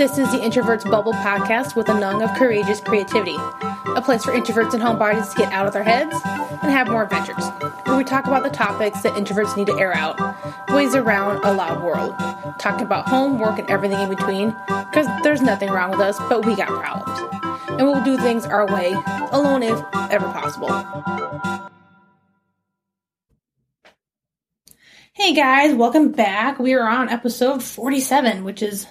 This is the Introverts Bubble podcast with a nung of courageous creativity, a place for introverts and homebodies to get out of their heads and have more adventures, where we talk about the topics that introverts need to air out, ways around a loud world, talking about home, work, and everything in between, because there's nothing wrong with us, but we got problems. And we'll do things our way, alone if ever possible. Hey guys, welcome back. We are on episode 47, which is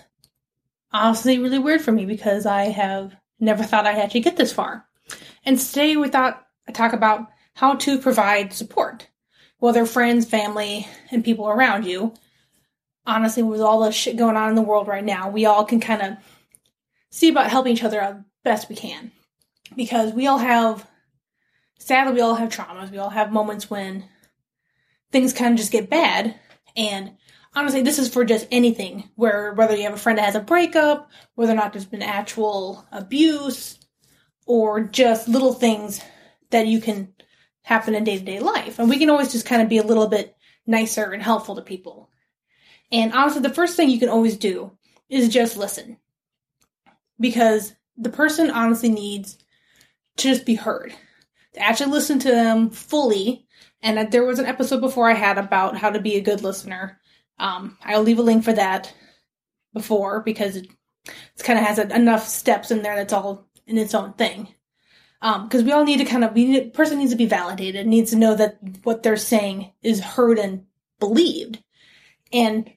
honestly really weird for me because I have never thought I'd actually get this far. And today we thought I'd talk about how to provide support, whether friends, family, and people around you. Honestly, with all the shit going on in the world right now, we all can kind of see about helping each other out best we can. Because we all have, sadly, we all have traumas. We all have moments when things kind of just get bad. And honestly, this is for just anything, where whether you have a friend that has a breakup, whether or not there's been actual abuse, or just little things that you can happen in day to day life. And we can always just kind of be a little bit nicer and helpful to people. And honestly, the first thing you can always do is just listen. Because the person honestly needs to just be heard, to actually listen to them fully and there was an episode before I had about how to be a good listener. Um, I'll leave a link for that before because it, kind of has a, enough steps in there that's all in its own thing. Because um, we all need to kind of, we need, person needs to be validated, needs to know that what they're saying is heard and believed. And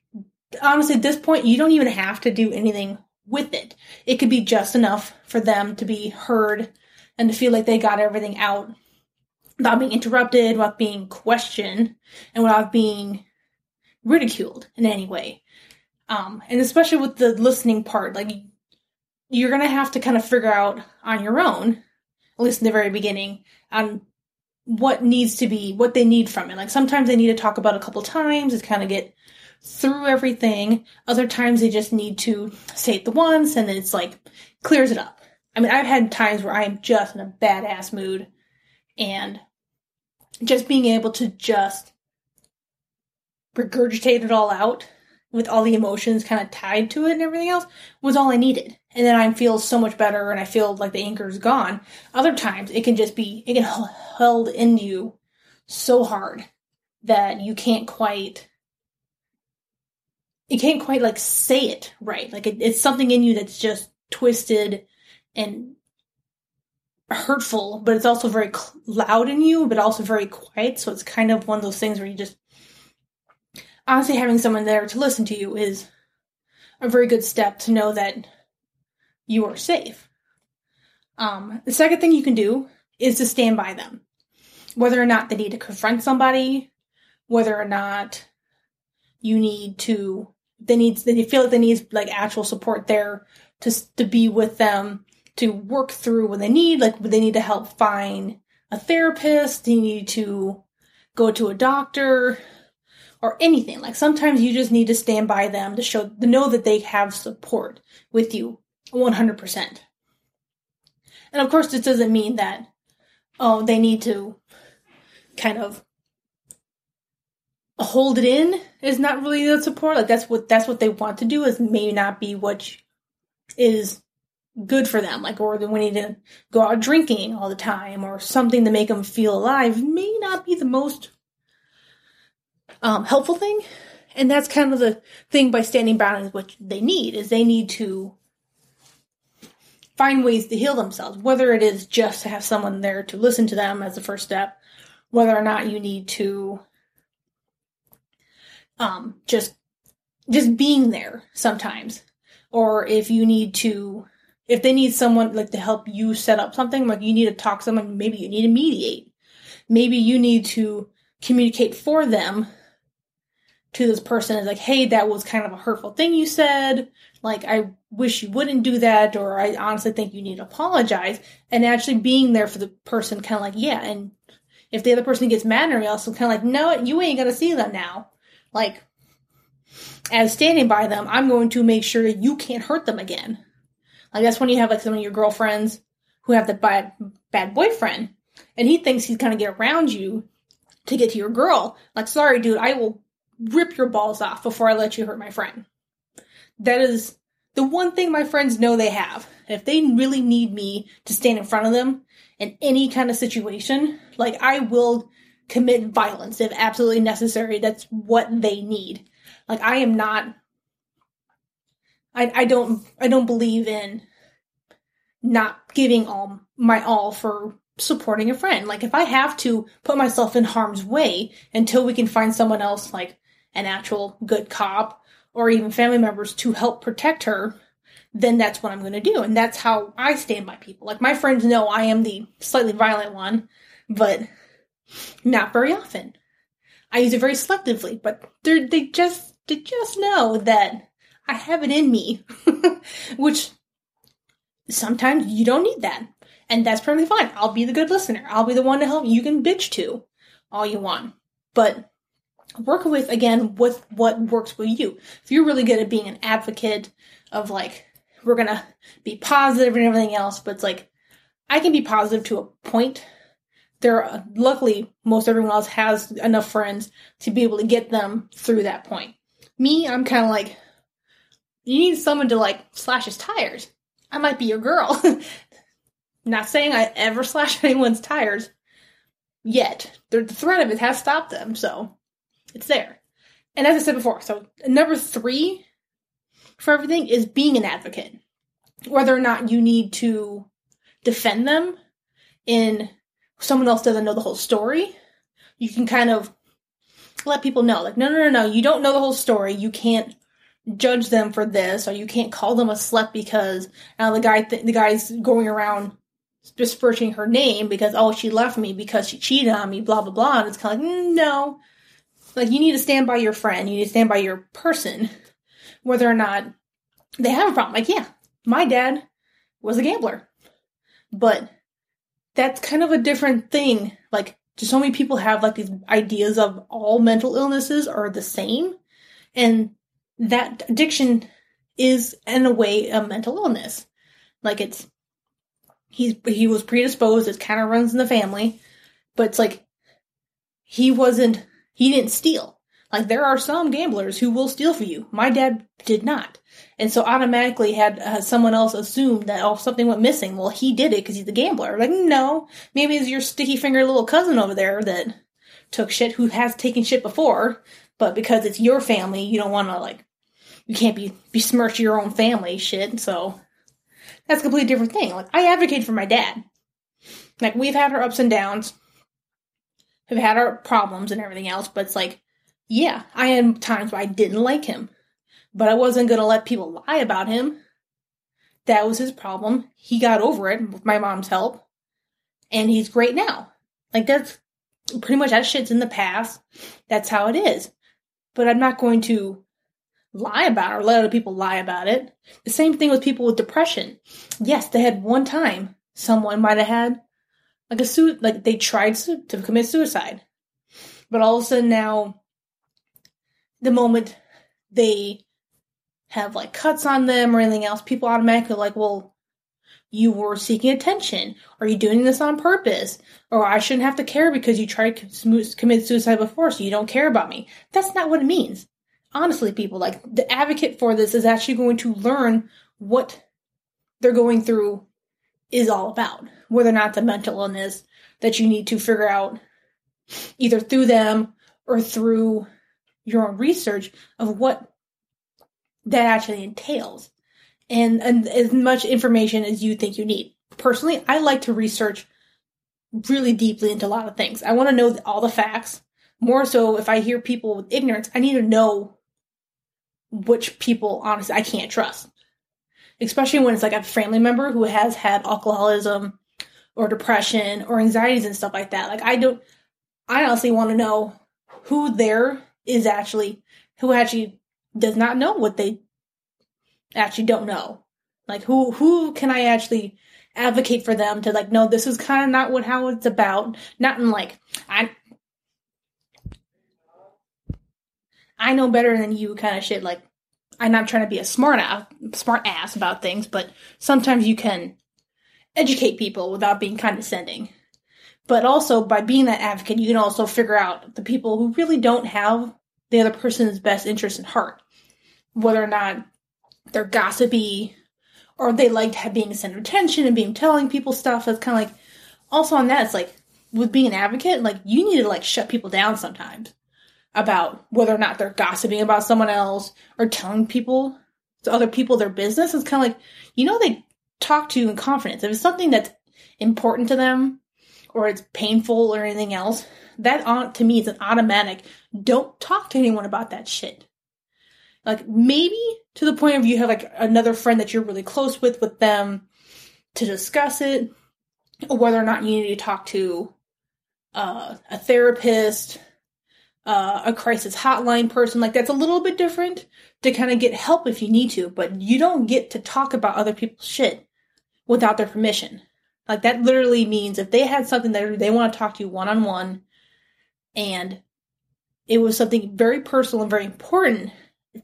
honestly, at this point, you don't even have to do anything with it. It could be just enough for them to be heard and to feel like they got everything out without being interrupted, without being questioned, and without being ridiculed in any way. Um, and especially with the listening part, like you're gonna have to kind of figure out on your own, at least in the very beginning, on what needs to be, what they need from it. Like sometimes they need to talk about a couple times to kind of get through everything. Other times they just need to say it the once and then it's like clears it up. I mean, I've had times where I'm just in a badass mood and just being able to just regurgitate it all out with all the emotions kind of tied to it and everything else was all I needed. And then I feel so much better and I feel like the anchor is gone. Other times it can just be, it can held in you so hard that you can't quite, you can't quite like say it right. Like it, it's something in you that's just twisted and hurtful, but it's also very cl- loud in you, but also very quiet. So it's kind of one of those things where you just honestly having someone there to listen to you is a very good step to know that you are safe. Um, the second thing you can do is to stand by them, whether or not they need to confront somebody, whether or not you need to they need they feel like they need like actual support there to to be with them to work through what they need. Like they need to help find a therapist, they need to go to a doctor or anything. Like sometimes you just need to stand by them to show to know that they have support with you 100%. And of course this doesn't mean that oh they need to kind of hold it in is not really the support. Like that's what that's what they want to do is may not be what is good for them, like, or when need to go out drinking all the time, or something to make them feel alive, may not be the most um, helpful thing. And that's kind of the thing by standing is what they need is they need to find ways to heal themselves, whether it is just to have someone there to listen to them as the first step, whether or not you need to um, just just being there sometimes, or if you need to if they need someone like to help you set up something, like you need to talk to someone, maybe you need to mediate. Maybe you need to communicate for them to this person is like, hey, that was kind of a hurtful thing you said. Like, I wish you wouldn't do that, or I honestly think you need to apologize. And actually being there for the person, kind of like, yeah. And if the other person gets mad at you, also kind of like, no, you ain't gonna see them now. Like, as standing by them, I'm going to make sure you can't hurt them again. Like that's when you have like some of your girlfriends who have the bad bad boyfriend, and he thinks he's gonna get around you to get to your girl. Like, sorry, dude, I will rip your balls off before I let you hurt my friend. That is the one thing my friends know they have. If they really need me to stand in front of them in any kind of situation, like I will commit violence if absolutely necessary. That's what they need. Like I am not I I don't I don't believe in not giving all my all for supporting a friend. Like if I have to put myself in harm's way until we can find someone else like an actual good cop or even family members to help protect her, then that's what I'm going to do. And that's how I stand by people. Like my friends know I am the slightly violent one, but not very often. I use it very selectively, but they just they just know that I have it in me, which sometimes you don't need that. And that's perfectly fine. I'll be the good listener. I'll be the one to help. You can bitch to all you want. But work with, again, with what works with you. If you're really good at being an advocate of like, we're gonna be positive and everything else, but it's like, I can be positive to a point. There, are, luckily, most everyone else has enough friends to be able to get them through that point. Me, I'm kind of like, you need someone to like slash his tires. I might be your girl. Not saying I ever slash anyone's tires yet. The threat of it has stopped them, so it's there. And as I said before, so number three for everything is being an advocate. Whether or not you need to defend them in someone else doesn't know the whole story, you can kind of let people know, like, no, no, no, no, you don't know the whole story. You can't judge them for this, or you can't call them a slut because now the guy, th- the guy's going around dispersing her name because oh she left me because she cheated on me, blah blah blah. And it's kind of like mm, no, like you need to stand by your friend, you need to stand by your person, whether or not they have a problem. Like yeah, my dad was a gambler, but that's kind of a different thing. Like just so many people have like these ideas of all mental illnesses are the same, and that addiction is in a way a mental illness. Like it's he's he was predisposed. It kind of runs in the family, but it's like he wasn't. He didn't steal. Like there are some gamblers who will steal for you. My dad did not, and so automatically had uh, someone else assume that oh something went missing. Well, he did it because he's a gambler. Like no, maybe it's your sticky finger little cousin over there that took shit who has taken shit before, but because it's your family, you don't want to like you can't be besmirch your own family shit. So that's a completely different thing. Like I advocate for my dad. Like we've had our ups and downs, have had our problems and everything else, but it's like, yeah, I had times where I didn't like him, but I wasn't gonna let people lie about him. That was his problem. He got over it with my mom's help, and he's great now. Like that's pretty much that shit's in the past. That's how it is. But I'm not going to lie about it or let other people lie about it. The same thing with people with depression. Yes, they had one time someone might have had like a suit, like they tried to, to commit suicide, but all of a sudden now, the moment they have like cuts on them or anything else, people automatically like, well, you were seeking attention. Are you doing this on purpose? Or I shouldn't have to care because you tried to commit suicide before, so you don't care about me. That's not what it means honestly, people, like the advocate for this is actually going to learn what they're going through is all about, whether or not the mental illness that you need to figure out either through them or through your own research of what that actually entails and, and as much information as you think you need. Personally, I like to research really deeply into a lot of things. I want to know all the facts. More so, if I hear people with ignorance, I need to know which people honestly I can't trust. Especially when it's like a family member who has had alcoholism or depression or anxieties and stuff like that. Like I don't I honestly want to know who there is actually who actually does not know what they actually don't know. Like who who can I actually advocate for them to like no this is kind of not what how it's about. Not in like I I know better than you kind of shit. Like, I'm not trying to be a smart ass, smart ass about things, but sometimes you can educate people without being condescending. But also by being that advocate, you can also figure out the people who really don't have the other person's best interest in heart, whether or not they're gossipy or they like being center of attention and being telling people stuff. It's kind of like also on that, it's like with being an advocate, like you need to like shut people down sometimes about whether or not they're gossiping about someone else or telling people to other people their business. It's kind of like you know they talk to you in confidence. If it's something that's important to them or it's painful or anything else, that on to me is an automatic. Don't talk to anyone about that shit. Like maybe to the point of you have like another friend that you're really close with with them to discuss it, or whether or not you need to talk to uh, a therapist, uh, a crisis hotline person. Like that's a little bit different to kind of get help if you need to, but you don't get to talk about other people's shit without their permission. Like that literally means if they had something that they want to talk to you one on one and it was something very personal and very important,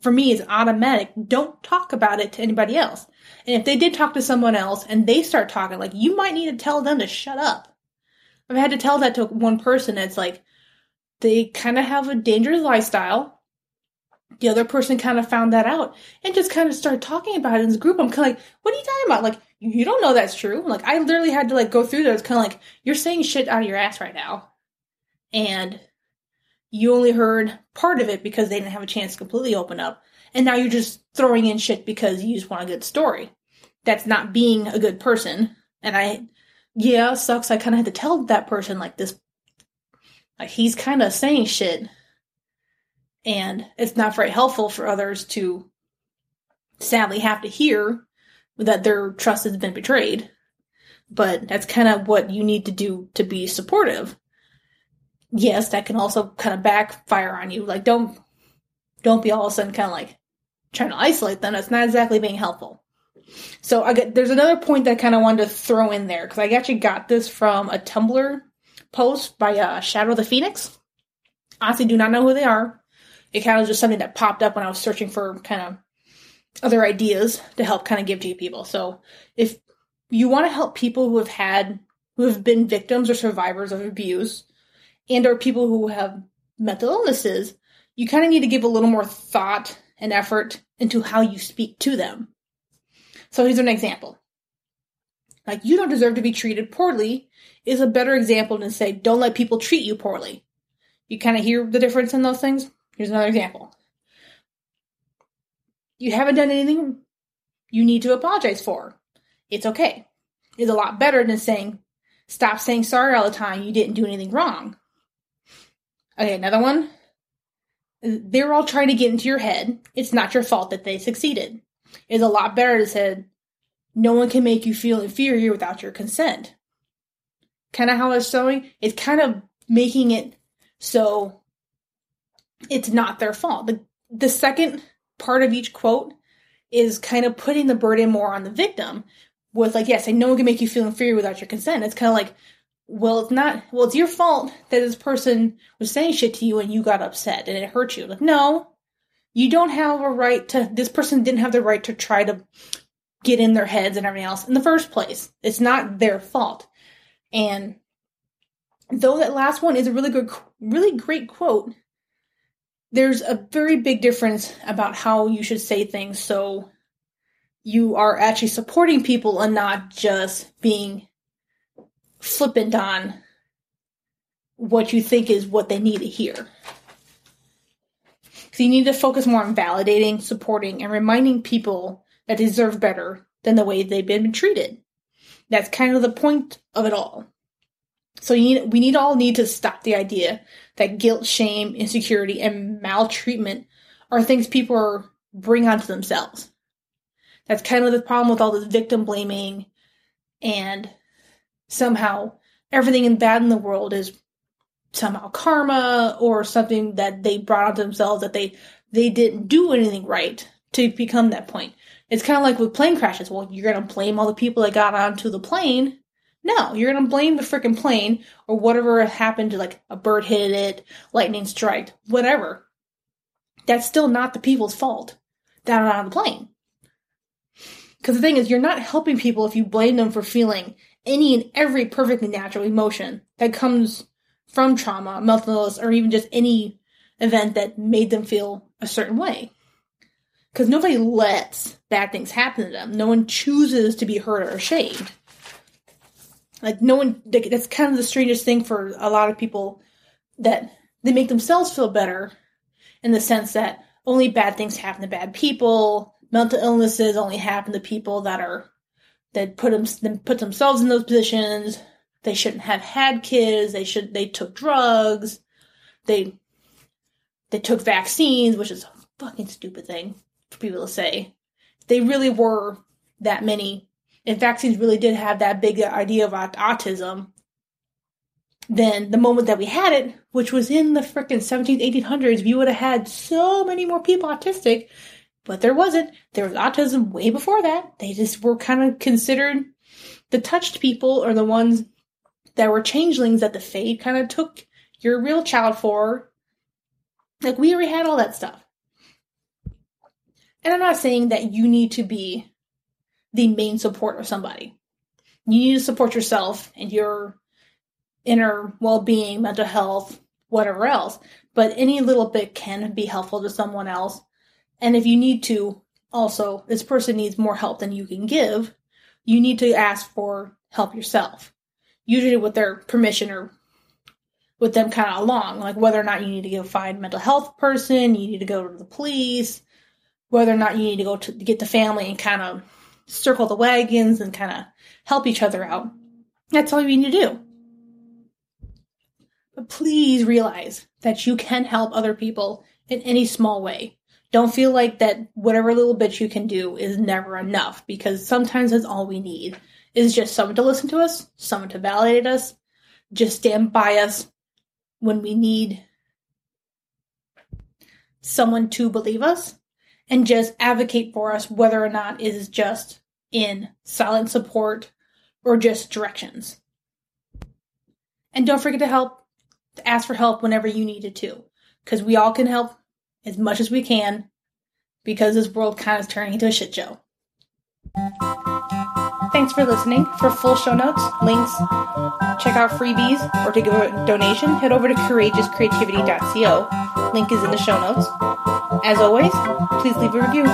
for me is automatic. Don't talk about it to anybody else. And if they did talk to someone else and they start talking, like you might need to tell them to shut up. I've had to tell that to one person. It's like they kind of have a dangerous lifestyle. The other person kind of found that out and just kind of started talking about it in this group. I'm kind of like, what are you talking about? Like, you don't know that's true. Like, I literally had to like go through those. Kind of like, you're saying shit out of your ass right now. And you only heard part of it because they didn't have a chance to completely open up. And now you're just throwing in shit because you just want a good story. That's not being a good person. And I, yeah, sucks. I kind of had to tell that person like this. Like he's kind of saying shit. And it's not very helpful for others to sadly have to hear that their trust has been betrayed. But that's kind of what you need to do to be supportive yes, that can also kind of backfire on you. Like, don't don't be all of a sudden kind of like trying to isolate them. That's not exactly being helpful. So I get there's another point that I kind of wanted to throw in there because I actually got this from a Tumblr post by uh, Shadow of the Phoenix. Honestly, do not know who they are. It kind of was just something that popped up when I was searching for kind of other ideas to help kind of give to people. So if you want to help people who have had who have been victims or survivors of abuse, and or people who have mental illnesses, you kind of need to give a little more thought and effort into how you speak to them. So here's an example. Like, you don't deserve to be treated poorly is a better example than say, don't let people treat you poorly. You kind of hear the difference in those things? Here's another example. You haven't done anything you need to apologize for. It's okay. It's a lot better than saying, stop saying sorry all the time, you didn't do anything wrong. Okay, another one. They're all trying to get into your head. It's not your fault that they succeeded. It's a lot better to say, no one can make you feel inferior without your consent. Kind of how it's showing. It's kind of making it so it's not their fault. The, the second part of each quote is kind of putting the burden more on the victim with like, yes, I know one can make you feel inferior without your consent. It's kind of like, well, it's not, well, it's your fault that this person was saying shit to you and you got upset and it hurt you. Like, no, you don't have a right to, this person didn't have the right to try to get in their heads and everything else in the first place. It's not their fault. And though that last one is a really good, really great quote, there's a very big difference about how you should say things so you are actually supporting people and not just being flippant on what you think is what they need to hear. So you need to focus more on validating, supporting, and reminding people that deserve better than the way they've been treated. That's kind of the point of it all. So need, we need all need to stop the idea that guilt, shame, insecurity, and maltreatment are things people bring onto themselves. That's kind of the problem with all this victim blaming and somehow everything bad in the world is somehow karma or something that they brought onto themselves that they they didn't do anything right to become that point. It's kind of like with plane crashes. Well, you're gonna blame all the people that got onto the plane. No, you're gonna blame the freaking plane or whatever happened to like a bird hit it, lightning strike, whatever. That's still not the people's fault that are on the plane. Because the thing is, you're not helping people if you blame them for feeling any and every perfectly natural emotion that comes from trauma, mental illness, or even just any event that made them feel a certain way. Because nobody lets bad things happen to them. No one chooses to be hurt or ashamed. Like no one. That's kind of the strangest thing for a lot of people that they make themselves feel better in the sense that only bad things happen to bad people. Mental illnesses only happen to people that are that put them put themselves in those positions. They shouldn't have had kids. They should. They took drugs. They they took vaccines, which is a fucking stupid thing for people to say. They really were that many. If vaccines really did have that big idea of autism, then the moment that we had it, which was in the frickin' 17th, 1800s, we would have had so many more people autistic, but there wasn't. There was autism way before that. They just were kind of considered the touched people or the ones that were changelings that the Fae kind of took your real child for. Like, we already had all that stuff. And I'm not saying that you need to be the main support of somebody. You need to support yourself and your inner well being, mental health, whatever else. But any little bit can be helpful to someone else. And if you need to, also, this person needs more help than you can give, you need to ask for help yourself. Usually with their permission or with them kind of along, like whether or not you need to go find a mental health person, you need to go to the police, whether or not you need to go to get the family and kind of circle the wagons and kind of help each other out. That's all you need to do. But please realize that you can help other people in any small way. Don't feel like that whatever little bit you can do is never enough because sometimes that's all we need is just someone to listen to us, someone to validate us, just stand by us when we need someone to believe us and just advocate for us whether or not it is just in silent support or just directions. And don't forget to help to ask for help whenever you need it to. Because we all can help as much as we can because this world kind of is turning into a shit show. Thanks for listening. For full show notes, links, check out freebies, or to give a donation, head over to courageouscreativity.co. Link is in the show notes. As always, please leave a review.